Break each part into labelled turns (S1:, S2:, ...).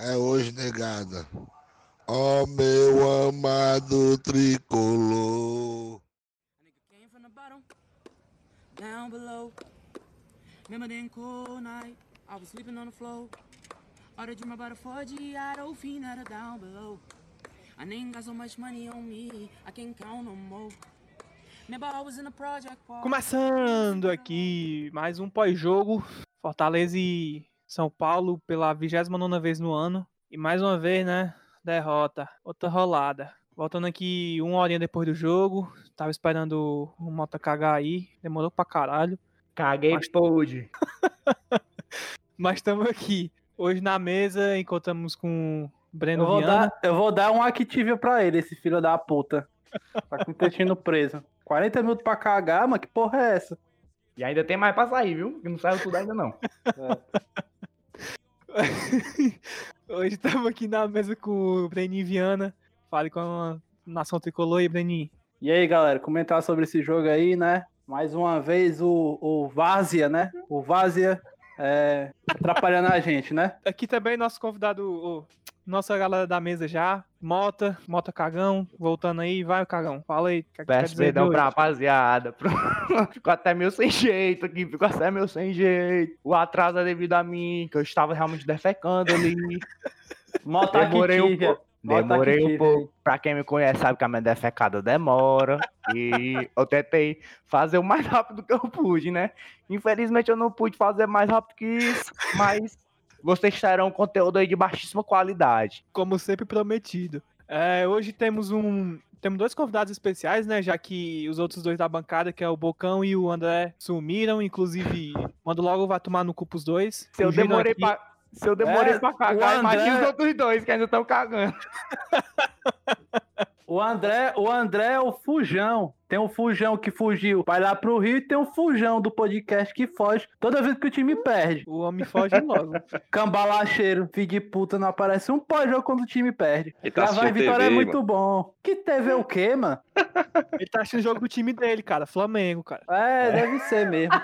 S1: é hoje, negada. Ó meu amado tricolor.
S2: Down below. Remember them cold night, I was sleeping on the floor. All the dream about a 4G, I don't feel that down below. I ain't got so much money on me, I can't count no more.
S3: Começando aqui mais um pós-jogo. Fortaleza e São Paulo pela 29 vez no ano. E mais uma vez, né? Derrota. Outra rolada. Voltando aqui uma horinha depois do jogo. Tava esperando o Mota cagar aí. Demorou pra caralho.
S4: Caguei
S3: Mas-
S4: pude.
S3: Mas estamos aqui. Hoje na mesa encontramos com Breno
S4: Eu vou,
S3: Viana.
S4: dar, eu vou dar um Activia pra ele, esse filho da puta. Tá com o intestino preso. 40 minutos pra cagar, mano, que porra é essa?
S5: E ainda tem mais pra sair, viu? Que não saiu tudo ainda não.
S3: Hoje estamos aqui na mesa com o Breninho Viana. Fale com a nação tricolor e Breninho.
S4: E aí, galera, comentar sobre esse jogo aí, né? Mais uma vez o, o Várzea, né? O Várzea é, atrapalhando a gente, né?
S3: Aqui também nosso convidado, o, nossa galera da mesa já. Mota, Mota Cagão, voltando aí, vai o Cagão. Fala aí. o que é
S5: Peço perdão pra rapaziada. Ficou até meio sem jeito aqui, ficou até meio sem jeito. O atraso é devido a mim, que eu estava realmente defecando ali.
S4: Mota
S5: Demorei um pouco. Demorei um pouco. Pra quem me conhece, sabe que a minha defecada demora. E eu tentei fazer o mais rápido que eu pude, né? Infelizmente eu não pude fazer mais rápido que isso, mas vocês terão conteúdo aí de baixíssima qualidade.
S3: Como sempre prometido. É, hoje temos um. Temos dois convidados especiais, né? Já que os outros dois da bancada, que é o Bocão e o André, sumiram. Inclusive, mando logo vai tomar no cu pros dois.
S5: Se eu demorei
S3: aqui.
S5: pra. Se eu demorei
S4: É,
S5: pra cagar, imagina
S4: André-
S5: os outros dois que ainda estão cagando.
S4: O André, o André é o Fujão. Tem um Fujão que fugiu, vai lá pro Rio e tem um Fujão do podcast que foge toda vez que o time perde.
S3: O homem foge logo.
S4: Cambalacheiro, filho de puta, não aparece um pós-jogo quando o time perde.
S6: Ele tá
S4: Gravar em Vitória é
S6: TV,
S4: muito
S6: mano.
S4: bom. Que TV o quê, mano?
S3: Ele tá assistindo o jogo do time dele, cara. Flamengo, cara.
S4: É, deve ser mesmo.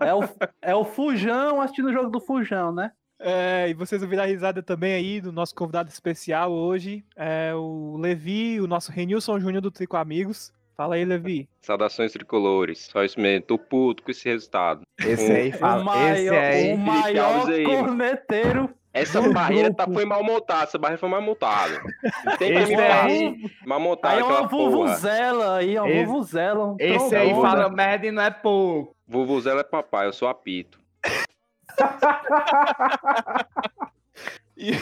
S4: É o, é o Fujão assistindo o jogo do Fujão, né?
S3: É, e vocês ouviram a risada também aí do nosso convidado especial hoje. É o Levi, o nosso Renilson Júnior do Trico Amigos. Fala aí, Levi.
S6: Saudações tricolores. Só isso mesmo. Tô puto com esse resultado.
S5: Esse aí
S4: O
S5: fala.
S4: maior,
S5: Esse aí.
S4: o maior
S6: aí,
S4: corneteiro.
S6: Essa
S4: Do
S6: barreira tá, foi mal montada. Essa barreira foi mal montada. Não tem
S5: Esse
S6: como
S5: aí-.
S6: Mal montada
S4: Aí é uma vuvuzela aí, é uma
S5: Esse-
S4: vuvuzela. Um
S5: Esse aí fala merda e não é pouco.
S6: Vuvuzela é papai, eu sou apito.
S3: E,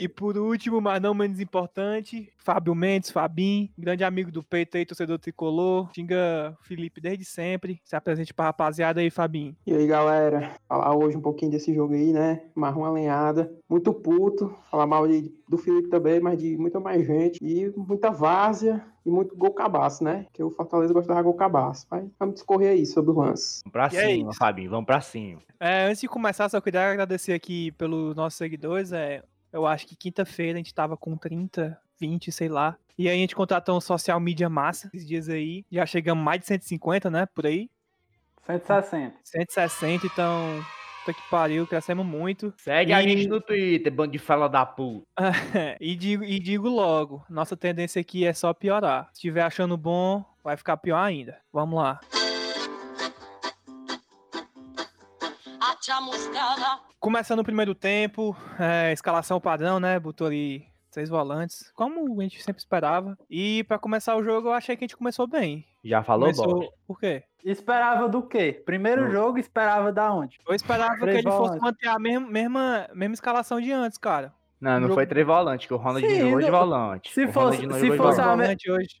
S3: e por último, mas não menos importante, Fábio Mendes, Fabim, grande amigo do peito aí, torcedor tricolor. Xinga o Felipe desde sempre. Se apresente pra rapaziada aí, Fabinho.
S7: E aí, galera, falar hoje um pouquinho desse jogo aí, né? Marrom alenhada, muito puto, falar mal de, do Felipe também, mas de muita mais gente, e muita várzea e muito gol cabaço, né? Que o Fortaleza gostava de gol cabaço. Mas vamos discorrer aí sobre o lance.
S5: Vamos pra
S3: E é
S5: cima,
S3: isso.
S5: Fabinho, vamos pra cima.
S3: É, antes de começar, só queria agradecer aqui pelos nossos seguidores. É, eu acho que quinta-feira a gente tava com 30, 20, sei lá. E aí a gente contratou um social media massa esses dias aí. Já chegamos mais de 150, né? Por aí.
S4: 160.
S3: 160, então. Puta que pariu, crescemos muito.
S5: Segue a
S3: E-
S5: gente no Twitter, bando de fela da puta.
S3: e, digo, e digo logo, nossa tendência aqui é só piorar. Se estiver achando bom, vai ficar pior ainda. Vamos lá.
S2: Chamuscada.
S3: Começando o primeiro tempo, é, escalação padrão, né? Botou ali três volantes, como a gente sempre esperava. E pra começar o jogo, eu achei que a gente começou bem.
S5: Já falou,
S3: começou...
S5: bola?
S3: Por quê?
S4: Esperava do quê? Primeiro
S5: Hum.
S4: jogo, esperava da onde?
S3: Eu esperava que
S4: Três
S3: ele fosse manter a mesma, mesma, mesma escalação de antes, cara.
S5: Não, não
S3: jogo-
S5: foi três volantes, que o Ronaldinho
S4: Sim,
S5: jogou de
S4: não-
S5: volante.
S4: se
S5: O
S4: fosse- se
S5: jogou de
S4: fosse a
S5: Volante
S3: hoje.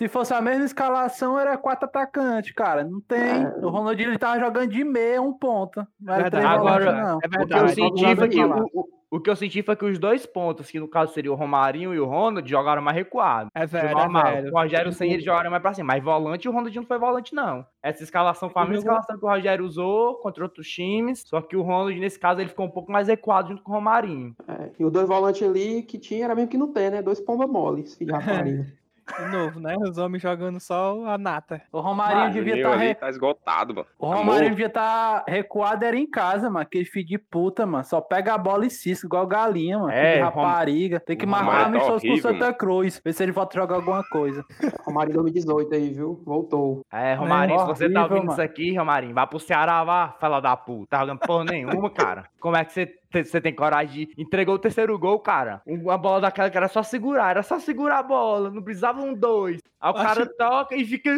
S4: Se fosse a mesma escalação, era quatro atacantes, cara. Não tem.
S7: É.
S4: O Ronaldinho ele tava jogando de meia, um ponta. Não era
S3: Verdade.
S5: Agora,
S4: não.
S3: É
S5: O que eu
S3: verdade.
S5: senti
S7: Vamos
S5: foi que
S7: falar.
S5: o, o- o que eu senti foi que os dois pontos, que no caso seria o Romarinho e o Ronald, jogaram mais recuado.
S3: É velho, é
S5: normal.
S3: velho.
S5: O Rogério sem ele jogaram mais pra cima. Mas volante, o Ronaldinho não foi volante, não. Essa escalação foi a mesma escalação que o Rogério usou contra outros times. Só que o Ronald, nesse caso, ele ficou um pouco mais recuado junto com o Romarinho.
S7: É, e os dois volantes ali que tinha era mesmo que não tem, né? Dois pomba moles, filho de.
S3: De novo, né? Os homens jogando só a nata.
S4: O Romarinho
S6: Mano,
S4: devia estar.
S6: ali tá esgotado, mano.
S4: O
S6: Tá
S4: Romário
S6: morto.
S4: devia estar recuado, era em casa, mano. Aquele filho de puta, mano. Só pega a bola e cisca, igual galinha, mano.
S5: É,
S4: É,
S5: Rom-
S4: rapariga. Tem que marcar
S6: Romário tá
S4: amistoso com
S6: horrível,
S4: Santa Cruz. Ver se ele volta a jogar alguma coisa.
S7: Romário 2018 aí, viu? Voltou.
S5: É, Romarinho, se você tá
S4: horrível,
S5: ouvindo isso
S4: mano.
S5: aqui, Romarinho, vá pro Ceará, vá, fala da puta. Tá jogando porra nenhuma, cara. Como é que você, você tem coragem de. Entregou o terceiro gol, cara. Uma bola daquela que era só segurar, era só segurar a bola, não precisava um dois. Aí o
S3: Acho-
S5: cara toca e fica.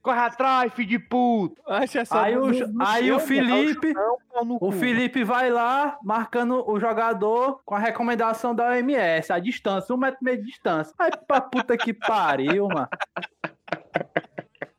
S5: Corre atrás, filho de puta.
S3: Só
S4: Aí o,
S3: no- no
S4: aí o. Felipe. O. Felipe vai lá, marcando o jogador com a recomendação da OMS, a distância, um metro e meio de distância. Aí pra puta que pariu, mano.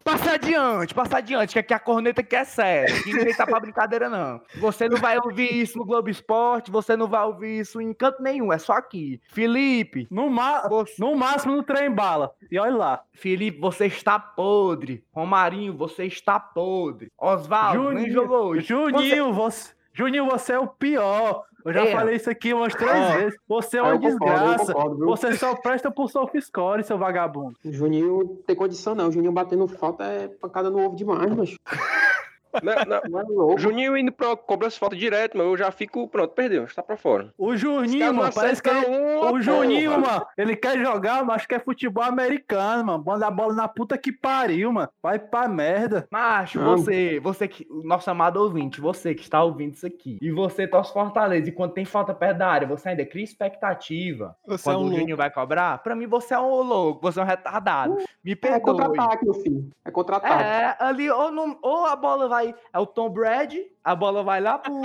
S5: Passa adiante, passa adiante, que aqui a corneta aqui é séria. Ninguém tá pra brincadeira, não. Você não vai ouvir isso no Globo Esporte, você não vai ouvir isso em canto nenhum, é só aqui. Felipe,
S4: No, ma
S5: você...
S4: no máximo no trem bala. E olha lá.
S5: Felipe, você está podre. Romarinho, você está podre. Osvaldo, nem jogou hoje.
S4: Juninho, você... Juninho, você é o pior. Eu já
S5: É.
S4: falei isso aqui umas três vezes. Você é
S7: Ah,
S4: uma
S7: concordo,
S4: desgraça.
S7: concordo?
S4: Você só presta pro SofaScore, seu vagabundo.
S7: O Juninho tem condição, não. O Juninho batendo falta é pancada no ovo demais, mas.
S6: Não, não.
S7: Não é
S6: O
S7: louco.
S6: Juninho indo pra cobrança falta direto, mas eu já fico. Pronto, perdeu, está pra fora.
S4: O Juninho, mano, parece que ele...
S6: uma
S4: O Juninho,
S6: porra.
S4: mano, ele quer jogar, mas acho que é futebol americano, mano. Manda a bola na puta que pariu, mano. Vai pra merda.
S5: Macho,
S7: Não.
S5: você, você que, o nosso amado ouvinte, você que está ouvindo isso aqui, e você torce Fortaleza, e quando tem falta perto da área, você ainda cria expectativa
S3: Você é
S5: quando
S3: um
S5: o
S3: louco.
S5: Juninho vai cobrar, pra mim você é um louco, você é um retardado. Me
S7: É
S5: perdoe.
S7: contra-ataque, meu filho. É contra-ataque.
S5: É, ali, ou, não- ou a bola vai. É o Tom Brady, a bola vai lá pro.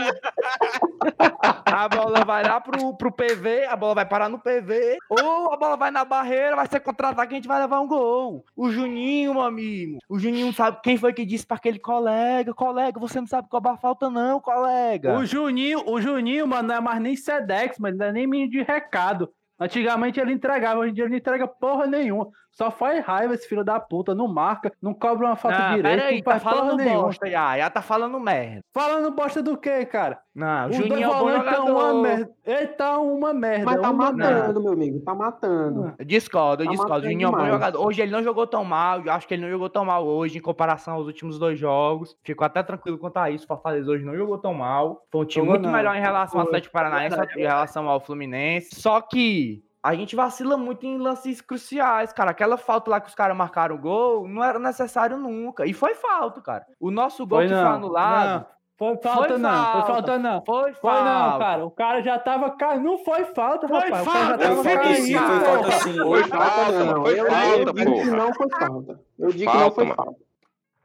S5: a bola vai lá pro, pro PV, a bola vai parar no PV, ou a bola vai na barreira, vai ser contra-ataque e a gente vai levar um gol. O Juninho, meu amigo, o Juninho sabe quem foi que disse pra aquele colega: colega, você não sabe cobrar falta, não, colega.
S4: O Juninho, o Juninho, mano, não é mais nem Sedex, mas não é nem menino de recado. Antigamente ele entregava, hoje em dia ele não entrega porra nenhuma. Só faz raiva esse filho da puta, não marca, não cobra uma falta
S5: Não,
S4: direita,
S5: peraí,
S4: não
S5: tá
S4: faz porra
S5: falando
S4: nenhuma.
S5: bosta, Yaya, tá falando merda.
S4: Falando bosta do quê, cara?
S5: Não, o
S4: O
S5: Juninho é um bom
S4: volante tá uma
S5: jogador.
S4: merda. Ele tá uma merda.
S7: Mas tá
S4: uma merda.
S7: matando, meu amigo. Tá matando.
S5: Eu discordo, eu
S7: Tá
S5: discordo. O Juninho é um bom jogador. Hoje ele não jogou tão mal. Eu acho que ele não jogou tão mal hoje em comparação aos últimos dois jogos. Ficou até tranquilo quanto a isso. Fortaleza hoje não jogou tão mal. Foi um time
S4: Jogou
S5: muito
S4: não.
S5: melhor em relação ao. Atlético Paranaense em relação ao Fluminense. Só que a gente vacila muito em lances cruciais, cara. Aquela falta lá que os caras marcaram o gol não era necessário nunca. E foi falta, cara. O nosso gol
S4: Foi
S5: que
S4: não,
S5: foi anulado.
S4: não. Foi falta
S5: Foi
S4: não, foi
S5: falta.
S4: falta não.
S5: Foi
S4: Foi
S5: falta.
S4: não, cara. O cara já tava caindo. Não foi falta,
S5: Foi
S4: rapaz. O cara
S5: falta,
S4: já tava
S5: foi
S4: caindo.
S5: sim, foi
S8: falta sim.
S6: Foi
S7: Falta
S6: falta,
S7: não.
S6: foi
S7: eu, eu
S6: falta,
S7: digo que não foi falta. Eu digo que não
S6: Falta,
S7: foi
S6: mano.
S7: falta.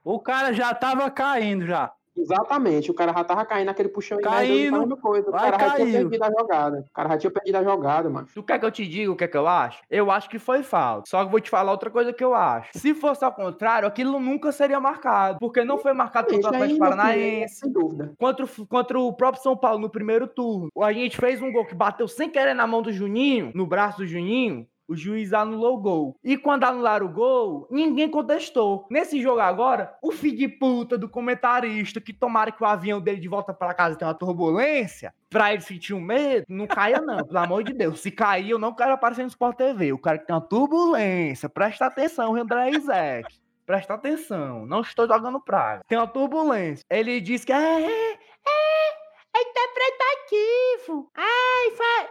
S4: O cara já tava caindo já.
S7: Exatamente, o cara já tava caindo naquele puxão
S4: Caindo,
S7: mesma coisa. O
S4: vai
S7: cara já tinha perdido a jogada. O cara já tinha perdido a jogada, mano.
S5: Tu quer que eu te diga o que é que eu acho? Eu acho que foi falta. Só que vou te falar outra coisa que eu acho. Se fosse ao contrário, aquilo nunca seria marcado. Porque não foi marcado contra o Atlético
S7: filho,
S5: Paranaense.
S7: Sem dúvida.
S5: Contra o, contra o próprio São Paulo no primeiro turno. A gente fez um gol que bateu sem querer na mão do Juninho, no braço do Juninho. O juiz anulou o gol. E quando anularam o gol, ninguém contestou. Nesse jogo agora, o filho de puta do comentarista que tomara que o avião dele de volta pra casa tenha uma turbulência, pra ele sentir um medo, não caia não, pelo amor de Deus. Se cair, eu não quero aparecer no Sport TV. Eu quero que tenha uma turbulência. Presta atenção, André Isaac. Presta atenção, não estou jogando praga. Tem uma turbulência. Ele diz que é, é, interpretativo. Ai, faz,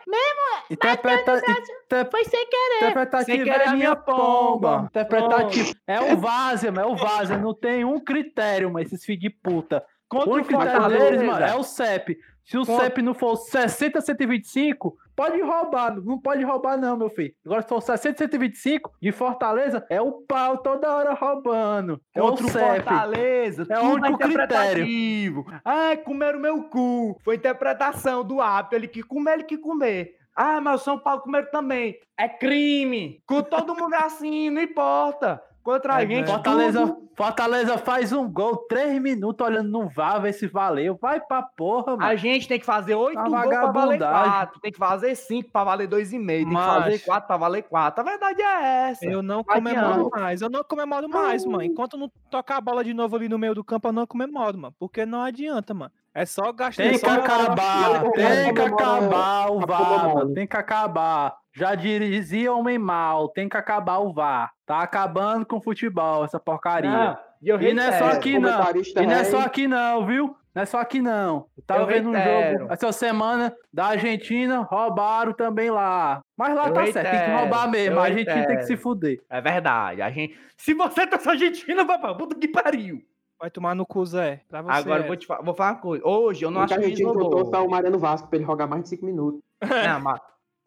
S4: Interpreta... Inter...
S5: foi sem querer.
S4: Interpretativo
S5: Sem querer
S4: é
S5: a
S4: minha pomba.
S5: pomba.
S4: Interpretativo. É o mano. É o Várzea. Não tem um critério, mas esses filhos de puta. O
S5: Contra o
S4: critério deles, mano, é o CEP. Se o
S5: Contra-
S4: CEP não for 60, 125, pode roubar. Não pode roubar, não, meu filho. Agora, se for 60, 125, de Fortaleza, é o pau toda hora roubando. É o
S5: Contra o
S4: CEP.
S5: Fortaleza,
S4: É o único
S5: interpretativo. Ai, comeram meu cu. Foi interpretação do árbitro, ele que comer, ele que comer. Ah, mas o São Paulo comeram também. É crime. Com todo mundo assim, não importa. Contra a
S4: É,
S5: gente,
S4: Fortaleza,
S5: tudo-
S4: Fortaleza faz um gol, três minutos olhando no VAR, ver se valeu. Vai pra porra, mano.
S5: A gente tem que fazer oito
S4: Uma
S5: gols pra valer quatro. Tem que fazer cinco pra valer dois e meio. Tem que
S3: Macho.
S5: fazer quatro pra valer quatro. A verdade é essa.
S3: Eu não
S5: Vai
S3: comemoro mais, eu não comemoro mais, mano. Enquanto não tocar a bola de novo ali no meio do campo, eu não comemoro, mano. Porque não adianta, mano. É só gastar
S4: Tem que acabar, tem que acabar o VAR, tem que acabar. Já dizia homem mal, tem que acabar o VAR. Tá acabando com o futebol, essa porcaria.
S5: Não, e eu
S4: E não é só
S5: reitero,
S4: aqui, não. E não é só aqui, não, viu? Não é só aqui, não. Eu tava
S5: Eu
S4: vendo um
S5: reitero.
S4: jogo essa semana da Argentina, roubaram também lá. Mas lá
S5: Eu
S4: tá certo, tem que
S5: reitero,
S4: roubar mesmo.
S5: eu
S4: A Argentina tem que
S5: reitero.
S4: se fuder.
S5: É verdade. A gente... Se você tá Argentina, vai pra puta que pariu.
S3: Vai tomar no cu, Zé. Pra você.
S5: Agora eu
S3: é.
S5: vou, te fa- vou falar uma coisa. Hoje eu não
S7: Muita
S5: acho que
S7: gente eu
S5: roubou.
S7: tô tá o Mariano Vasco pra ele jogar mais de 5 minutos.
S5: Não, mas...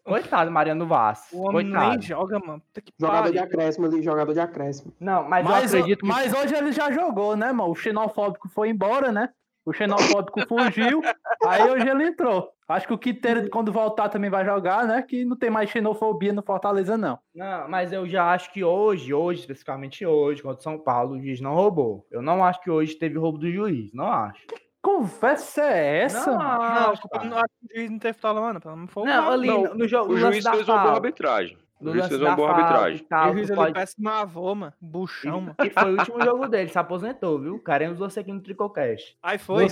S5: Coitado, Mariano Vaz.
S3: O homem
S5: Coitado.
S3: nem joga, mano. Puta que
S7: Jogador de acréscimo ali, jogador de acréscimo.
S5: Não, mas,
S4: Mas,
S5: eu acredito que...
S4: mas hoje ele já jogou, né, mano? O xenofóbico foi embora, né? O xenofóbico fugiu, aí hoje ele entrou. Acho que o Quiteiro, quando voltar, também vai jogar, né? Que não tem mais xenofobia no Fortaleza, não.
S5: Não, mas eu já acho que hoje, hoje, especificamente hoje, contra o São Paulo, o juiz não roubou. Eu não acho que hoje teve roubo do juiz. Não acho.
S4: Conversa é essa,
S5: não
S4: mano?
S3: Não,
S5: acho,
S3: eu
S5: cara.
S3: não acho que o juiz não teve falta, mano. Não foi
S5: Não, ali
S6: Não,
S5: no, no jogo.
S6: O juiz fez uma boa arbitragem. O juiz fez uma boa arbitragem.
S5: tal,
S3: o juiz
S5: pode-
S3: parece meu avô, mano. Buchão, mano.
S5: E foi o último jogo dele, se aposentou, viu? Queremos você aqui no Tricocast.
S3: Aí foi.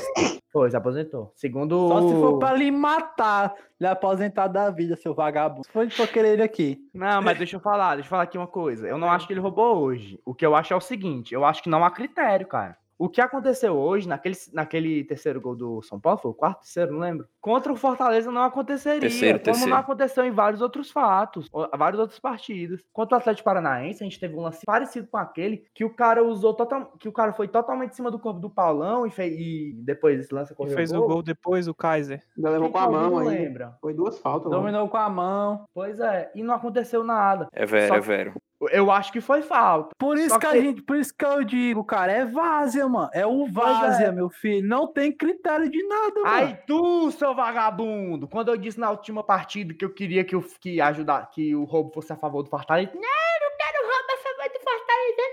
S5: Foi, se aposentou. Segundo.
S4: Só se for pra lhe matar, lhe aposentar da vida, seu vagabundo. Foi por querer ele aqui.
S5: Não, mas deixa eu falar, deixa eu falar aqui uma coisa. Eu não acho que ele roubou hoje. O que eu acho é o seguinte: eu acho que não há critério, cara. O que aconteceu hoje, naquele, naquele terceiro gol do São Paulo, foi o quarto, terceiro, não lembro. Contra o Fortaleza não aconteceria.
S6: Terceiro,
S5: como
S6: terceiro.
S5: não aconteceu em vários outros fatos, vários outros partidos. Contra o Atlético Paranaense, a gente teve um lance parecido com aquele que o cara usou total, que o cara foi totalmente em cima do corpo do Paulão e, fez, e depois esse lance
S3: E
S5: correu
S3: fez o gol depois, o Kaiser.
S7: Ainda levou com a mão
S5: não
S7: aí.
S5: lembra.
S7: Foi duas faltas. mano.
S4: Dominou com a mão.
S5: Pois é, e não aconteceu nada.
S6: É vero,
S5: Só-
S6: é vero.
S5: Eu acho que foi falta.
S4: Por isso
S5: Só
S4: que, a
S5: que-
S4: gente, por isso que eu digo, cara, é várzea, mano. É o várzea, meu filho. Não tem critério de nada, mano.
S5: Aí tu, seu vagabundo, quando eu disse na última partida que eu queria que, eu, que ajudar, que o roubo fosse a favor do Fortaleza, não, não quero roubo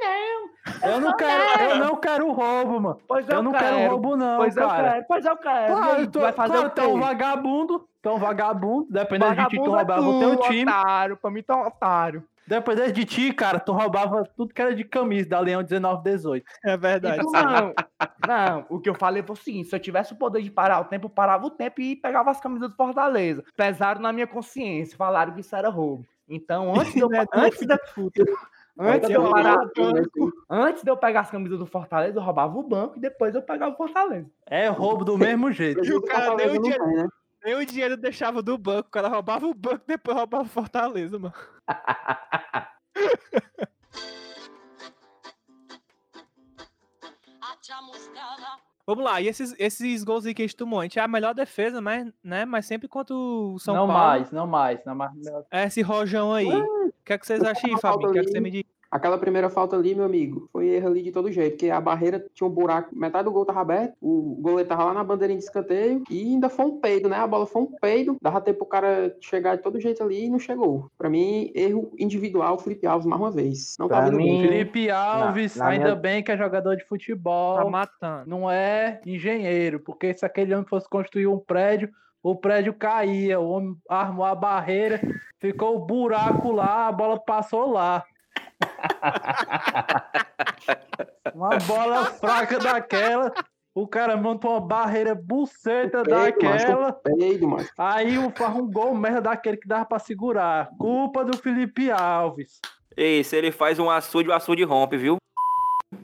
S5: não.
S4: eu não quero, eu não quero roubo, mano.
S5: Pois
S4: Eu não quero roubo, não,
S5: Pois eu
S4: cara.
S5: quero, pois eu quero.
S4: Claro,
S5: aí,
S4: tu,
S5: tu vai fazer
S4: claro,
S5: o
S4: tu é
S5: quê?
S4: vagabundo. Tu é um vagabundo. Dependendo de ti, tu
S5: é
S4: roubava o teu
S5: tu,
S4: time.
S5: otário, pra mim tu é um otário.
S4: Dependendo de ti, cara, tu roubava tudo que era de camisa da Leão 1918.
S3: É verdade.
S5: Então, não, não, o que eu falei foi o seguinte: se eu tivesse o poder de parar o tempo, eu parava o tempo e pegava as camisas do Fortaleza. Pesaram na minha consciência, falaram que isso era roubo. Então, antes de eu,
S3: Né,
S5: antes de, antes de eu parar,
S7: né, filho?
S5: antes de eu pegar as camisas do Fortaleza, eu roubava o banco e depois eu pegava o Fortaleza.
S4: É roubo do mesmo jeito.
S7: Prejuízo
S3: o cara deu
S7: não
S3: dinheiro.
S7: tem, né?
S3: Nem o dinheiro deixava do banco. O cara roubava o banco, depois roubava o Fortaleza, mano. Vamos lá, e esses, esses gols aí que a gente tomou? A gente é a melhor defesa, mas, né? Mas sempre contra o São
S4: não
S3: Paulo.
S4: mais, não mais. Não mais.
S3: É esse rojão aí. O que é que vocês acham aí, Fabinho? O que é que você me diz?
S7: Aquela primeira falta ali, meu amigo, foi erro ali de todo jeito, porque a barreira tinha um buraco, metade do gol tava aberto, o goleiro tava lá na bandeirinha de escanteio e ainda foi um peido, né? A bola foi um peido, dava tempo pro cara chegar de todo jeito ali e não chegou. Pra mim, erro individual, Felipe Alves mais uma vez. Não tá
S5: Pra
S7: vindo
S5: mim-.
S4: Felipe Alves,
S5: na
S4: ainda
S5: minha-
S4: bem que é jogador de futebol.
S3: Tá matando.
S4: não é engenheiro, porque se aquele homem fosse construir um prédio, o prédio caía, o homem armou a barreira, ficou o buraco lá, a bola passou lá. Uma bola fraca daquela, o cara montou uma barreira buceta
S7: Peido, macho,
S4: daquela,
S7: Peido, mas
S4: aí o faz um gol merda daquele que dava pra segurar. Culpa do Felipe Alves.
S8: Ei, se ele faz um açude, o açude rompe, viu?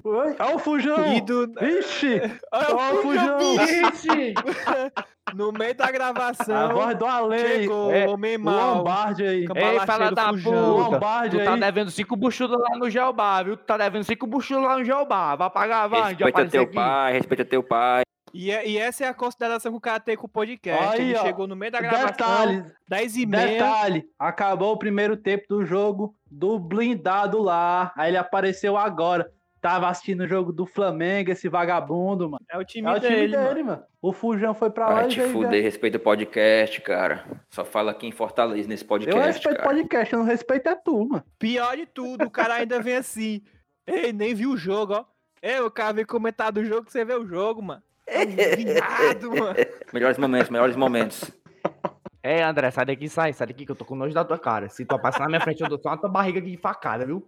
S4: Oi? Olha o Fujão!
S3: E do...
S4: Vixe!
S3: Olha
S4: Olha o Fujão!
S5: Ixi!
S3: No meio da
S4: A
S3: gravação,
S4: voz do Alei,
S3: chegou
S5: é,
S3: o homem
S4: o
S3: mal.
S4: Lombardi aí.
S3: A
S5: Ei, fala da
S3: Fujão.
S5: puta.
S4: Lombardi
S5: Tu tá
S4: aí.
S5: devendo cinco buchudas lá no Geobá, viu? Tu tá devendo cinco buchudas lá no Geobá. Vai pagar, vai.
S8: Respeita teu
S5: aqui.
S8: pai, respeita teu pai.
S3: E, é- e essa é a consideração que o cara tem com o podcast.
S4: Aí,
S3: Ele
S4: ó,
S3: chegou no meio da gravação,
S4: Detalhe,
S3: 10 e meia.
S4: detalhe. Acabou o primeiro tempo do jogo do blindado lá. Aí ele apareceu agora. Tava assistindo o jogo do Flamengo, esse vagabundo, mano.
S3: É o time
S4: É o time
S3: dele,
S4: dele,
S3: mano.
S4: mano. O Fujão foi pra lá
S8: Vai
S4: e
S8: te fuder, respeita o podcast, cara. Só fala aqui em Fortaleza nesse
S4: Eu
S8: podcast,
S4: respeito
S8: cara.
S4: podcast, eu não respeito é tu, mano.
S3: Pior de tudo, o cara ainda vem assim. Ei, nem viu o jogo, ó. Ei, o cara vem comentar do jogo que você vê o jogo, mano. É um mano.
S8: Melhores momentos, melhores momentos.
S5: Ei, André, sai daqui, sai, sai daqui que eu tô com nojo da tua cara. Se tu passar na minha frente, eu dou só uma tua barriga aqui de facada, viu?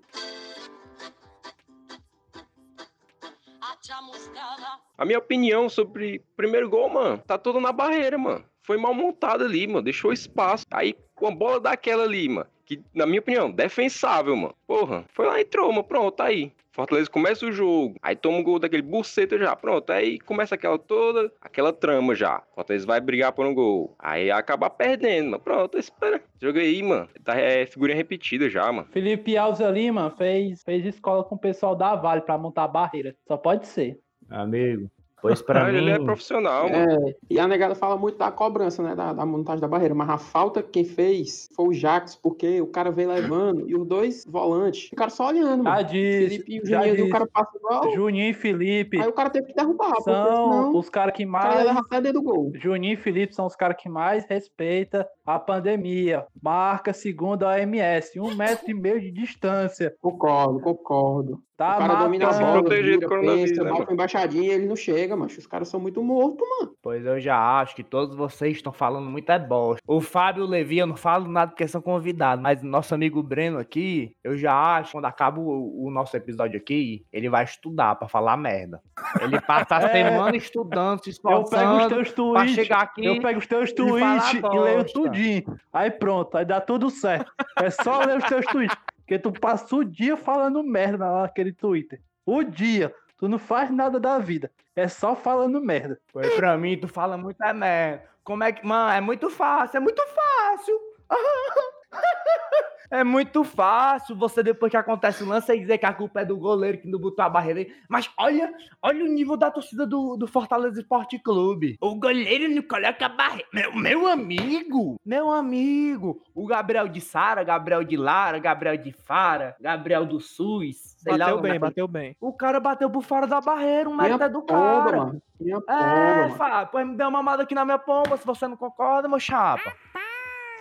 S6: A minha opinião sobre o primeiro gol, mano, tá todo na barreira, mano. Foi mal montado ali, mano. Deixou espaço. Aí, com a bola daquela ali, mano. Que, na minha opinião, defensável, mano. Porra, foi lá e entrou, mano. Pronto, tá aí. Fortaleza começa o jogo, aí toma um gol daquele buceta já, pronto, aí começa aquela toda, aquela trama já. Fortaleza vai brigar por um gol, aí acaba perdendo, mano. Pronto, espera. Jogo aí, mano. Tá é, figurinha repetida já, mano.
S4: Felipe Alves ali, mano, fez, fez escola com o pessoal da Vale pra montar a barreira. Só pode ser.
S5: Amigo, pois pra
S6: Mas
S5: mim...
S6: ele é profissional, mano.
S7: É, e a negada fala muito da cobrança, né? Da, da montagem da barreira. Mas a falta quem fez foi o Jax, porque o cara veio levando e os dois volantes ficaram só olhando,
S4: Já
S7: mano.
S4: disse,
S7: Felipe e o
S4: já
S7: Juninho ali, o
S4: disse.
S7: cara passa igual.
S4: Juninho e Felipe
S7: Aí o cara teve que derrubar,
S4: são
S7: senão
S4: os caras que
S7: o cara ia
S4: mais.
S7: até dentro do gol.
S4: Juninho e Felipe são os caras que mais respeita a pandemia. Marca segundo a OMS, um metro e meio de distância.
S7: Concordo, concordo.
S4: Tá
S7: o cara domina a bola, pensa,
S6: né,
S7: uma embaixadinha ele não chega, mas os caras são muito mortos, mano.
S5: Pois eu já acho que todos vocês estão falando muito é bosta. O Fábio e Levi, eu não falo nada porque são convidados, mas nosso amigo Breno aqui, eu já acho, quando acaba o, o nosso episódio aqui, ele vai estudar pra falar merda. Ele passa a
S4: É.
S5: semana estudando, se
S4: Eu pego os
S5: esforçando
S4: teus
S5: pra
S4: tweets.
S5: chegar aqui.
S4: Eu pego os teus
S5: e
S4: tweets e leio
S5: bosta.
S4: tudinho. Aí pronto, aí dá tudo certo. É só ler os teus tweets. Porque tu passa o dia falando merda lá naquele Twitter. O dia. Tu não faz nada da vida. É só falando merda.
S5: Pois pra mim, tu fala muito é merda. Como é que. Mano, é muito fácil, é muito fácil. É muito fácil você, depois que acontece o lance, aí dizer que a culpa é do goleiro que não botou a barreira aí. Mas olha, olha o nível da torcida do, do Fortaleza Esporte Clube. O goleiro não coloca a barreira. Meu, meu amigo! Meu amigo! O Gabriel de Sara, Gabriel de Lara, Gabriel de Fara, Gabriel do SUS. Sei lá,
S3: Bateu
S5: o
S3: bem,
S5: nome
S3: bateu bem.
S5: O cara bateu por fora da barreira, um mérito é do
S7: pomba,
S5: cara.
S7: mano. Minha pomba,
S5: É. Fábio, pois me dê uma mamada aqui na minha pomba, se você não concorda, meu chapa.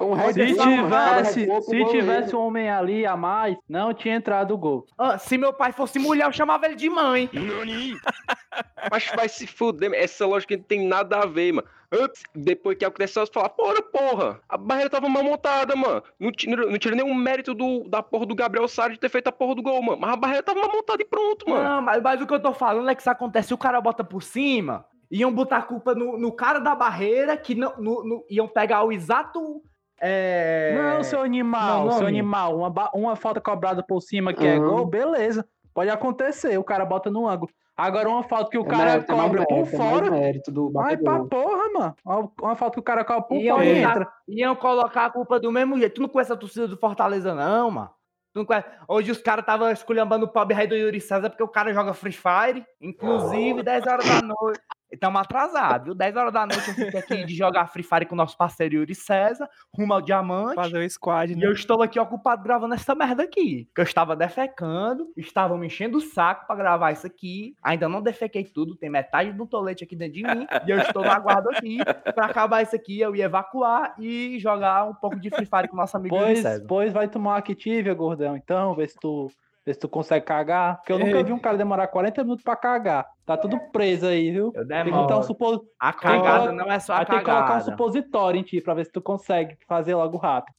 S7: Um
S5: Se
S7: cara
S4: tivesse,
S7: pro
S4: se tivesse um homem ali a mais, não tinha entrado o gol.
S5: Ah, se meu pai fosse mulher, eu chamava ele de mãe.
S6: Mas vai se fuder, essa lógica não tem nada a ver, mano. Ups, depois que aconteceu, você fala, porra, porra, a barreira tava mal montada, mano. Não tira, não tira nenhum mérito do, da porra do Gabriel Sara de ter feito a porra do gol, mano. Mas a barreira tava mal montada e pronto, mano.
S5: Não, mas, mas o que eu tô falando é que isso acontece, o cara bota por cima, iam botar a culpa no, no cara da barreira, que não, no- no- iam pegar o exato... É...
S4: Não, seu animal,
S5: não,
S4: seu
S5: não.
S4: animal. Uma, uma falta cobrada por cima que é
S7: Uhum.
S4: gol, beleza. Pode acontecer, o cara bota no ângulo. Agora uma falta que o
S7: É
S4: cara
S7: mérito, é
S4: cobra por
S7: mérito, é
S4: fora.
S7: mérito do
S4: Ai, pra porra, mano. Uma, uma falta que o cara cobra por fora e entra.
S5: iam colocar a culpa do mesmo jeito. Tu não conhece a torcida do Fortaleza, não, mano. Tu não conhece- Hoje os caras estavam esculhambando o pobre rei do Yuri César porque o cara joga Free Fire, inclusive 10 horas da noite. Estamos atrasados, viu? 10 horas da noite eu fico aqui de jogar Free Fire com o nosso parceiro Yuri César, rumo ao diamante.
S3: Fazer o squad,
S5: E
S3: né?
S5: eu estou aqui ocupado gravando essa merda aqui. Que eu estava defecando, estavam me enchendo o saco pra gravar isso aqui. Ainda não defequei tudo, tem metade do tolete aqui dentro de mim. e eu estou no aguardo aqui pra acabar isso aqui. Eu ia evacuar e jogar um pouco de Free Fire com o nosso amigo Yuri
S4: Pois,
S5: César.
S4: pois vai tomar uma Activia, gordão. Então, vê se tu, vê se tu consegue cagar. Porque eu nunca vi um cara demorar 40 minutos pra cagar. Tá tudo preso aí, viu?
S5: Eu
S4: Tem que botar um
S5: demoro.
S4: supos...
S5: A cagada
S4: coloca-
S5: não é só a
S4: Vai ter que colocar um
S5: cagada.
S4: supositório em ti pra ver se tu consegue fazer logo rápido.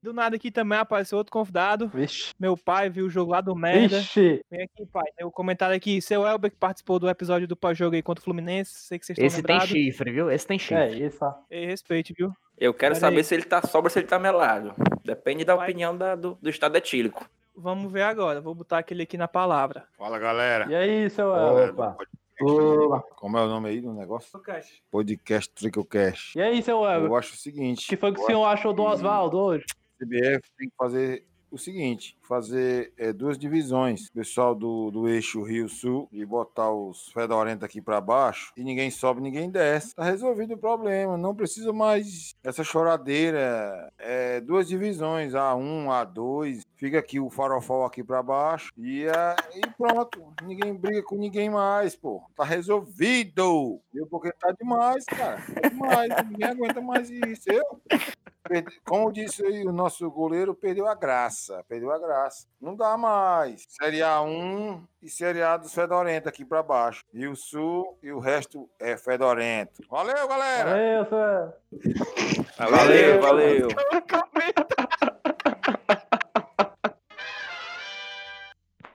S3: Do nada aqui também apareceu outro convidado.
S4: Vixe.
S3: Meu pai viu o jogo lá do merda.
S4: Vixe.
S3: Vem aqui, pai. Tem o comentário aqui. Seu Elber que participou do episódio do pós-jogo aí contra o Fluminense. Sei que vocês estão
S5: Esse tem
S3: lembrados.
S5: chifre, viu? Esse tem
S4: É
S5: chifre.
S4: isso, ó.
S3: Ei, respeite, viu?
S8: Eu quero
S3: Pera
S8: saber
S3: aí.
S8: se ele tá sobra ou se ele tá melado. Depende da
S3: Vai.
S8: opinião da- do, do estado etílico.
S3: Vamos ver agora. Vou botar aquele aqui na palavra.
S1: Fala, galera.
S4: E aí, seu?
S5: Opa.
S1: Como é o nome aí do negócio? Podcast Tricocast.
S4: E aí, seu El?
S1: Eu acho o
S4: O
S1: seguinte.
S4: que foi que o senhor
S1: acho
S4: achou do Oswaldo hoje?
S1: CBF tem que fazer o seguinte, fazer é, duas divisões. O pessoal do, do eixo Rio-Sul e botar os fedorentos aqui para baixo e ninguém sobe, ninguém desce. Tá resolvido o problema, não precisa mais essa choradeira. É, duas divisões, A1, A2, fica aqui o farofol aqui para baixo e, é, e pronto. Ninguém briga com ninguém mais, pô. Tá resolvido. Viu? Porque tá demais, cara. Tá demais. ninguém aguenta mais isso. Eu Como disse aí, o nosso goleiro perdeu a graça. Perdeu a graça. Não dá mais. Série A1 e Série A dos Fedorento aqui pra baixo. E o Sul e o resto é Fedorento. Valeu, galera!
S4: Valeu, seu El.
S8: Valeu, valeu.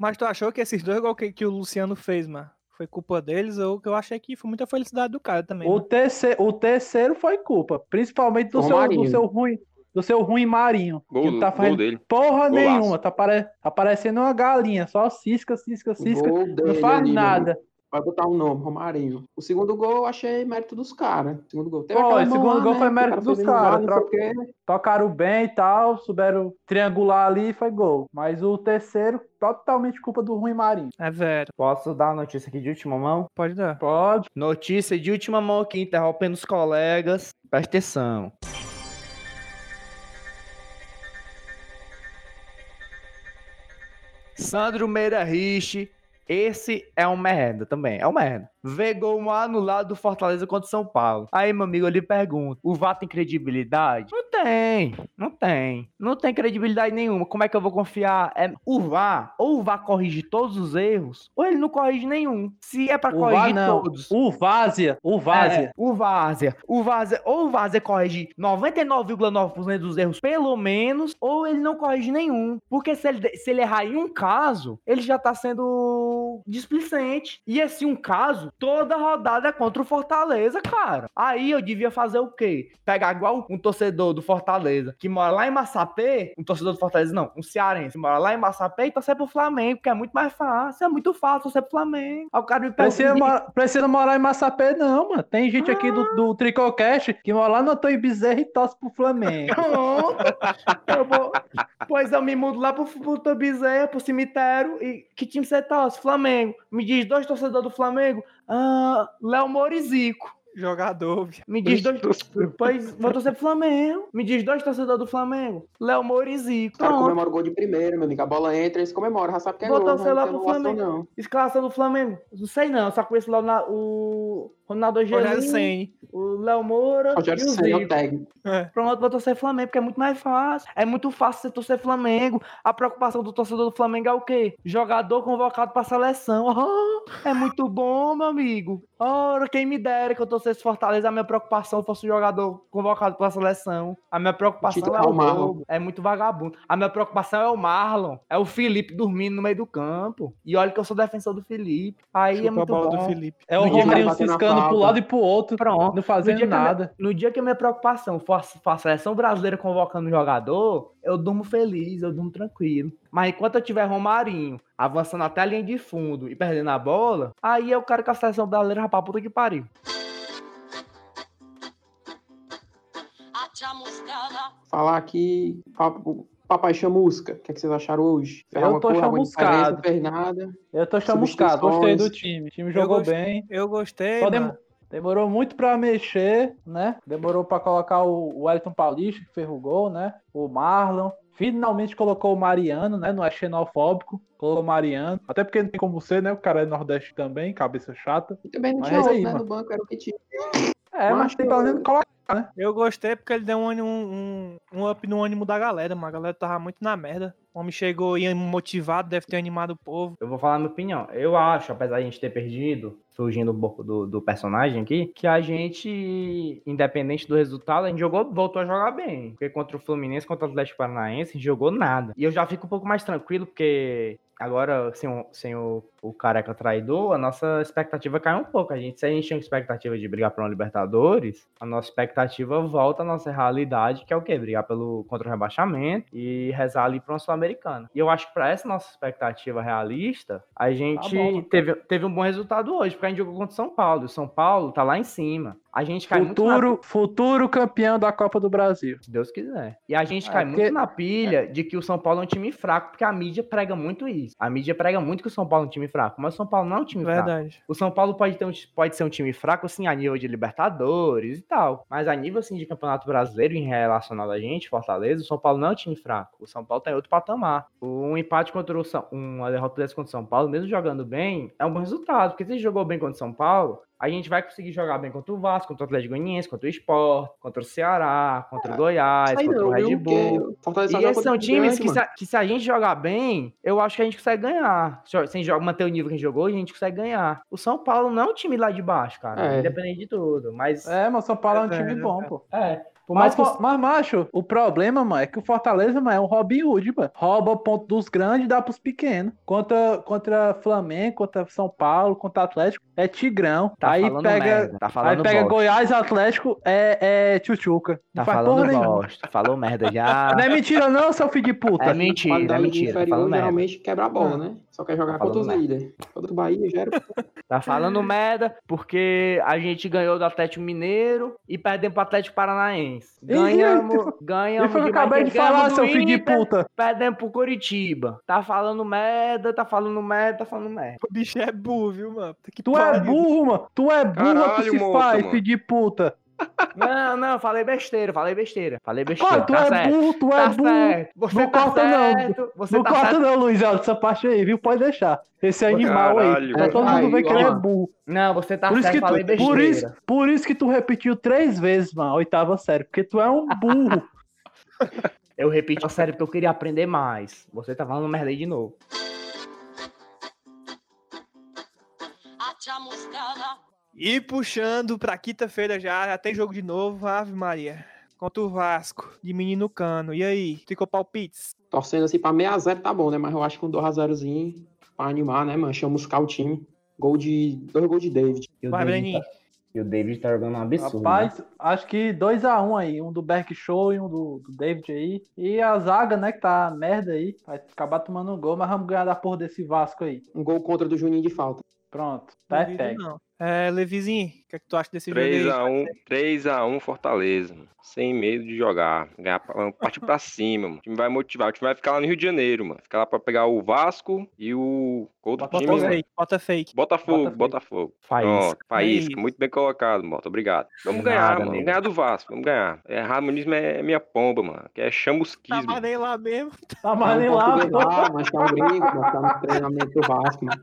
S3: Mas tu achou que esses dois gols que, que o Luciano fez, mano, foi culpa deles, ou que eu achei que foi muita felicidade do cara também.
S4: O
S3: né?
S4: terceiro, o terceiro foi culpa, principalmente do, seu, do seu ruim, do seu ruim Marinho.
S6: Gol,
S4: que não tá
S6: gol
S4: fazendo
S6: dele.
S4: porra
S6: Golaço.
S4: nenhuma, tá, pare... tá parecendo uma galinha, só cisca, cisca, cisca,
S7: Gol
S4: não
S7: dele
S4: faz
S7: meu
S4: nada.
S7: Vai botar um nome, Romarinho. O segundo gol eu achei mérito dos caras. O segundo gol. Teve aquela
S4: o segundo
S7: lá,
S4: gol
S7: né,
S4: foi mérito
S7: cara
S4: dos caras,
S7: quê.
S4: Tocaram bem e tal, souberam triangular ali e foi gol. Mas o terceiro, totalmente culpa do ruim Marinho.
S3: É velho.
S5: Posso dar a notícia aqui de última mão?
S3: Pode dar.
S4: Pode.
S5: Notícia de última mão aqui, interrompendo os colegas. Presta atenção. Sandro Meira Rich, esse é um merda também, é um merda. Vê gol anulado do Fortaleza contra o São Paulo. Aí, meu amigo, eu lhe pergunto, o VAR tem credibilidade? Não tem, não tem. Não tem credibilidade nenhuma. Como é que eu vou confiar? É, o VAR, ou o VAR corrige todos os erros, ou ele não corrige nenhum. Se é
S4: VAR
S5: corrigir
S4: não.
S5: todos.
S4: O Várzea, o Várzea.
S5: É, o Várzea. O Várzea, ou o Várzea corrige 99,9% dos erros, pelo menos, ou ele não corrige nenhum. Porque se ele, se ele errar em um caso, ele já tá sendo displicente. E esse um caso, toda rodada é contra o Fortaleza, cara. Aí eu devia fazer o quê? Pegar igual um torcedor do Fortaleza, que mora lá em Massapê, um torcedor do Fortaleza, não, um cearense, que mora lá em Massapê e torcer pro Flamengo, que é muito mais fácil, é muito fácil torcer pro Flamengo. Aí o cara me
S4: Precisa, mora- precisa morar em Massapé, não, mano. Tem gente aqui do, do Tricocast que mora lá no Antônio Bezerra e torce pro Flamengo.
S5: Eu vou... Pois eu me mudo lá pro, pro Tobizé, pro cemitério. E que time você torce? Flamengo. Me diz dois torcedores do Flamengo. Ah, Léo Morizico.
S3: Jogador, viu?
S5: Me diz dois. Pois vou torcer pro Flamengo. Me diz dois torcedores do Flamengo. Léo Morizico.
S7: O cara
S5: Pronto.
S7: comemora o gol de primeira, meu amigo. A bola entra e eles comemoram. Já sabe que é
S5: Vou
S7: gol.
S5: torcer
S7: não
S5: lá pro Flamengo.
S7: Não.
S5: Escalação do Flamengo. Não sei não. Só conheço lá o Ronaldo Angelini, o Léo Moura
S7: Rogério
S5: e o
S7: é o
S5: Zico.
S7: técnico.
S3: É.
S5: Pronto, vou torcer Flamengo, porque é muito mais fácil. É muito fácil você torcer Flamengo. A preocupação do torcedor do Flamengo é o quê? Jogador convocado pra seleção. Ah, é muito bom, meu amigo. Ora, quem me dera que eu torcesse Fortaleza, a minha preocupação fosse o jogador convocado pra seleção. A minha preocupação é o
S7: o Marlon.
S5: É muito vagabundo. A minha preocupação é o Marlon. É o Felipe dormindo no meio do campo. E olha que eu sou defensor do Felipe. Aí é
S3: Chupa a
S5: muito
S3: bola
S5: bom.
S3: do Felipe.
S4: É o
S7: No dia que
S4: ciscando pro lado e pro outro,
S5: Pronto.
S4: não
S5: No
S4: fazendo
S5: que a minha,
S4: nada.
S5: no dia que a minha preocupação for, a seleção brasileira convocando um jogador, eu durmo feliz, eu durmo tranquilo. Mas enquanto eu tiver Romarinho avançando até a linha de fundo e perdendo a bola, aí eu quero que a seleção brasileira vá pra puta que pariu.
S7: Falar aqui. Papai Chamusca. O que, é que vocês acharam hoje? Fez
S4: Eu tô chamuscado. Eu tô chamuscado, gostei do time. O time jogou
S3: gostei.
S4: bem.
S3: Eu gostei,
S4: Só
S3: mano.
S4: dem- Demorou muito pra mexer, né? Demorou pra colocar o Wellington Paulista, que fez o gol, né? O Marlon. Finalmente colocou o Mariano, né? Não é xenofóbico. Colocou o Mariano. Até porque não tem como ser, né? O cara é nordeste também, cabeça chata.
S7: E também não
S4: Mas
S7: tinha
S4: é
S7: outro,
S4: aí,
S7: né?
S4: mano.
S7: No banco era o que tinha.
S4: É, mas,
S7: Mas
S4: tem
S7: eu-
S4: pelo menos colocar, né?
S3: Eu gostei porque ele deu um, um, um up no ânimo da galera, mano. A galera tava muito na merda. O homem chegou e motivado, deve ter animado o povo.
S5: Eu vou falar a minha opinião. Eu acho, apesar de a gente ter perdido, surgindo um pouco do, do personagem aqui, que a gente, independente do resultado, a gente jogou, voltou a jogar bem. Porque contra o Fluminense, contra o Atlético Paranaense, a gente jogou nada. E eu já fico um pouco mais tranquilo, porque agora, sem o, sem o, o careca traidor, a nossa expectativa cai um pouco. A gente, se a gente tinha expectativa de brigar para uma Libertadores, a nossa expectativa volta à nossa realidade, que é o quê? Brigar pelo, contra o rebaixamento e rezar ali para uma Sul-Americana. E eu acho que para essa nossa expectativa realista, a gente
S4: bom, mano.
S5: teve, teve um bom resultado hoje, porque a gente jogou contra o São Paulo. E o São Paulo tá lá em cima. A gente cai muito na
S4: Futuro, futuro campeão da Copa do Brasil.
S5: se Deus quiser. E a gente
S4: É,
S5: cai
S4: porque-
S5: muito na pilha de que o São Paulo é um time fraco, porque a mídia prega muito isso. A mídia prega muito que o São Paulo é um time fraco, mas o São Paulo não é um time fraco.
S3: Verdade.
S5: O São Paulo pode, ter um, pode ser um time fraco, assim, a nível de Libertadores e tal. Mas a nível, assim, de Campeonato Brasileiro, em relacionado a gente, Fortaleza, o São Paulo não é um time fraco. O São Paulo tem outro patamar. Um empate contra o São... Uma derrota dessa contra o São Paulo, mesmo jogando bem, é um bom resultado. Porque se jogou bem contra o São Paulo, a gente vai conseguir jogar bem contra o Vasco, contra o Atlético Goianiense, contra o Sport, contra o Ceará, contra o Goiás,
S7: Isso aí
S5: contra o
S7: não,
S5: Red
S7: viu?
S5: Bull. E
S7: joga
S5: esses são times que se, a, que se a gente jogar bem, eu acho que a gente consegue ganhar. Se sem jogar, manter o nível que a gente jogou, a gente consegue ganhar. O São Paulo não é um time lá de baixo, cara.
S7: É.
S5: Independente de tudo. Mas
S4: É, mas o São Paulo é um
S3: É,
S4: time
S3: é,
S4: bom,
S3: é.
S4: pô.
S5: é, Por mais
S4: Mas,
S5: que
S4: mas, macho, o problema, mano, é que o Fortaleza, mano, é um Robin Hood, mano. Rouba ponto dos grandes e dá pros pequenos. Contra, contra Flamengo, contra São Paulo, contra Atlético, é Tigrão.
S5: tá
S4: aí
S5: falando
S4: pega.
S5: merda, tá
S4: Aí pega
S5: bosta.
S4: Goiás Atlético, é, é Tchutchuca. Não
S5: Tá
S4: faz
S5: falando
S4: porra nenhuma.
S5: bosta. Falou merda já.
S4: Não é mentira, não, seu filho de puta.
S5: É mentira, é mentira. Tá
S7: inferior
S5: falando merda.
S7: geralmente quebra a bola, né? Só quer jogar
S5: Tá
S7: contra os líderes. Contra o Bahia gera.
S5: Tá falando merda porque a gente ganhou do Atlético Mineiro e perdemos pro Atlético Paranaense. Ganhamos,
S4: E
S5: ganhamos
S4: foi o que eu acabei de falar, seu filho de puta.
S5: Perdemos pro Curitiba. Tá falando merda, tá falando merda, tá falando merda.
S3: O bicho é burro, viu, mano? Que
S4: Tu é
S3: pariu.
S4: burro, mano. Tu é burro, tu
S6: Caralho,
S4: se
S6: Mota,
S4: faz,
S6: mano.
S4: filho de puta.
S5: Não, não, falei besteira, falei besteira. Falei besteira.
S4: Tu
S5: tá
S4: é
S5: certo.
S4: burro, tu é
S5: Tá
S4: burro.
S5: certo. Você
S4: Não
S5: tá
S4: corta, não.
S5: certo. Você
S4: não
S5: tá
S4: corta
S5: certo.
S4: não, Luiz, essa parte aí, viu? Pode deixar. Esse animal
S6: Caralho,
S4: aí. Pra todo mundo ver que ele é burro.
S5: Não, você tá
S4: Por isso,
S5: certo,
S4: que
S5: falei
S4: tu,
S5: besteira.
S4: por, isso, por isso que tu repetiu três vezes, mano, a oitava série. Porque tu é um burro.
S5: Eu repeti a série porque eu queria aprender mais. Você tá falando merda aí de novo.
S3: E puxando pra quinta-feira já, já tem jogo de novo, Ave Maria. Contra o Vasco, de menino cano. E aí, ficou palpites?
S7: Torcendo assim pra 6x0 tá bom, né? Mas eu acho que um 2x0zinho pra animar, né, mano? Chamuscar o time. Gol de. Dois gols de David.
S5: E o
S3: Vai,
S5: David
S3: Breninho.
S5: tá- E o David tá jogando um absurdo. né?
S4: Rapaz, acho que 2x1 aí. Um do Berk Show e um do, do David aí. E a zaga, né, que tá merda aí. Vai acabar tomando um gol, mas vamos ganhar da porra desse Vasco aí.
S7: Um gol contra do Juninho de falta.
S4: Pronto. Tá
S3: Duvido
S4: é
S3: não. É, Levizinho, que, é que tu acha desse jogo aí?
S6: 3x1, 3x1 Fortaleza, mano. Sem medo de jogar. Ganhar, partir pra cima, mano. O time vai motivar. O time vai ficar lá no Rio de Janeiro, mano. Ficar lá pra pegar o Vasco e o outro
S4: Bota
S6: time.
S3: Bota
S6: mano.
S3: fake, bota fake.
S6: Botafogo,
S4: Botafogo.
S6: Botafogo.
S5: Faísca.
S6: Pronto, Faísca. Muito bem colocado, Mota. Obrigado. Vamos
S5: Nada,
S6: ganhar, mano. Vamos ganhar do Vasco. Vamos ganhar. É, Ramonismo é minha pomba, mano. Que é
S3: Tava
S6: chamusquismo.
S3: nem lá mesmo.
S4: Tá mais nem
S7: um
S4: lá,
S7: mas tá um gringo, mas tá no treinamento do Vasco, mano.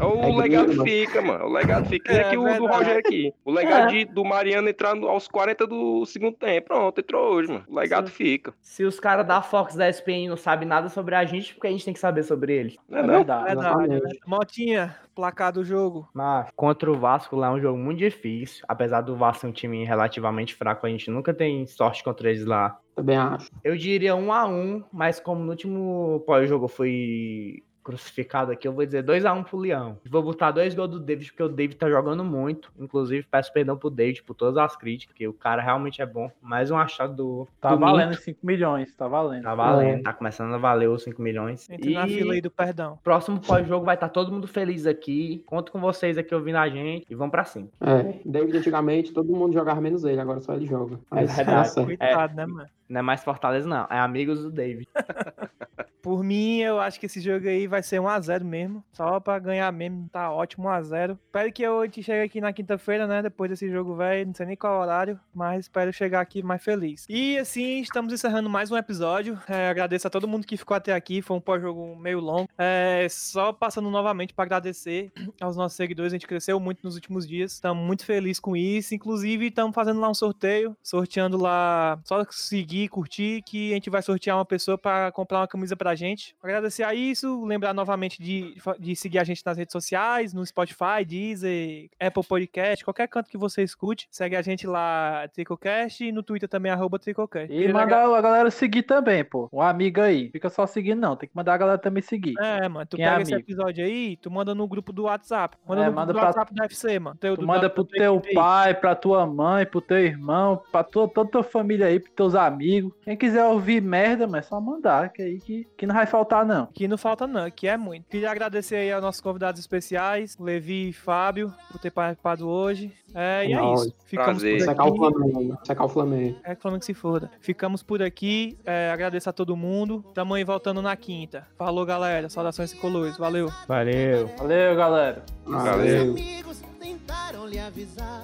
S6: É o
S7: É
S6: legado
S7: gringo,
S6: fica, mano. O legado fica.
S3: É
S6: É, que o do. Roger aqui. O legado de- do Mariano entrar no- aos 40 do segundo tempo. Pronto, entrou hoje, mano. O legado fica.
S5: Se os caras da Fox da SPN não sabem nada sobre a gente, porque a gente tem que saber sobre eles.
S6: Não é,
S4: É verdade.
S3: Verdade? Motinha, placar do jogo.
S5: Mas contra o Vasco lá é um jogo muito difícil. Apesar do Vasco ser um time relativamente fraco, a gente nunca tem sorte contra eles lá.
S7: Também acho.
S5: Eu diria um a um, mas como no último pós-jogo fui crucificado aqui, eu vou dizer 2 a 1 pro Leão. Vou botar dois gols do David, porque o David tá jogando muito. Inclusive, peço perdão pro David por todas as críticas, porque o cara realmente é bom. Mais um achado do.
S4: Tá
S5: do
S4: valendo
S5: Minto.
S4: 5 milhões, tá valendo.
S5: Tá valendo, tá começando a valer os 5 milhões.
S3: Entra na
S5: E-
S3: fila aí do perdão.
S5: Próximo pós-jogo vai estar todo mundo feliz aqui. Conto com vocês aqui ouvindo a gente e vamos pra cima.
S7: É, David antigamente todo mundo jogava menos ele, agora só ele joga.
S5: É
S7: Mas
S5: verdade.
S7: dá certo.
S3: Coitado, né, mano?
S5: Não é mais Fortaleza, não. É amigos do David.
S3: Por mim, eu acho que esse jogo aí vai ser 1x0 mesmo. Só pra ganhar mesmo, tá ótimo 1x0. Espero que eu gente chegue aqui na quinta-feira, né? Depois desse jogo, velho. Não sei nem qual horário, mas espero chegar aqui mais feliz. E assim, estamos encerrando mais um episódio. É, agradeço a todo mundo que ficou até aqui. Foi um pós-jogo meio longo. É, só passando novamente pra agradecer aos nossos seguidores. A gente cresceu muito nos últimos dias. Estamos muito felizes com isso. Inclusive, estamos fazendo lá um sorteio. Sorteando lá. Só seguir, curtir, que a gente vai sortear uma pessoa para comprar uma camisa pra gente. Agradecer a isso. Lembrar novamente de, de seguir a gente nas redes sociais, no Spotify, Deezer, Apple Podcast, qualquer canto que você escute. Segue a gente lá, Tricocast, e no Twitter também, arroba Tricocast.
S4: E mandar a galera seguir também, pô. Um amigo aí. Fica só seguindo, não. Tem que mandar a galera também seguir.
S3: É, mano, tu
S4: Quem é
S3: pega esse
S4: amigo?
S3: episódio aí, tu manda no grupo do WhatsApp. Manda
S4: É,
S3: no grupo
S4: manda
S3: do
S4: pra-
S3: WhatsApp da FC, mano. Teu,
S4: Tu
S3: do-
S4: manda
S3: da-
S4: pro
S3: da
S4: teu
S3: aí.
S4: pai, pra tua mãe, pro teu irmão, pra tua, toda tua família aí, pros teus amigos. Quem quiser ouvir merda, mas é só mandar, que aí que, que não vai faltar, não.
S3: Que não falta não, que é muito. Queria agradecer aí aos nossos convidados especiais, Levi e Fábio, por ter participado hoje. É, e é isso. Ficamos
S6: Prazer.
S3: por
S7: Secar o
S3: aqui.
S7: Flamengo. Secar o Flamengo.
S3: É falando que se foda. Ficamos por aqui. É, agradeço a todo mundo. Tamo aí voltando na quinta. Falou, galera. Saudações tricolores. Valeu.
S5: Valeu.
S4: Valeu, galera.
S6: Valeu.
S9: amigos tentaram lhe avisar.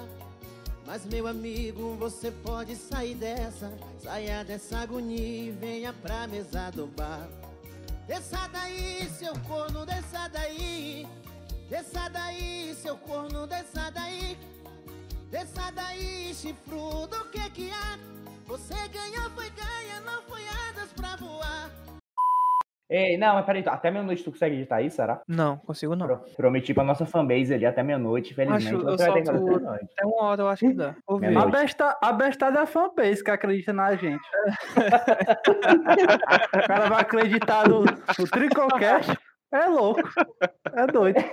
S9: Mas, meu amigo, você pode sair dessa. Saia dessa agonia e venha pra mesa do bar. Desça daí, seu corno, desça daí. Desça daí, seu corno, desça daí. Desça daí, chifrudo, o que que há? Você ganhou, foi ganha, não foi asas pra voar.
S5: Ei, não, mas peraí, até meia-noite tu consegue editar isso, será?
S3: Não, consigo não.
S5: Pro- Prometi pra nossa fanbase ali até meia-noite, infelizmente.
S3: Acho, eu
S5: fazer
S3: solto
S5: até
S3: uma hora, eu acho que dá.
S4: A, besta, a bestada é a fanbase que acredita na gente. o cara vai acreditar no, no Tricocast. É louco. É doido.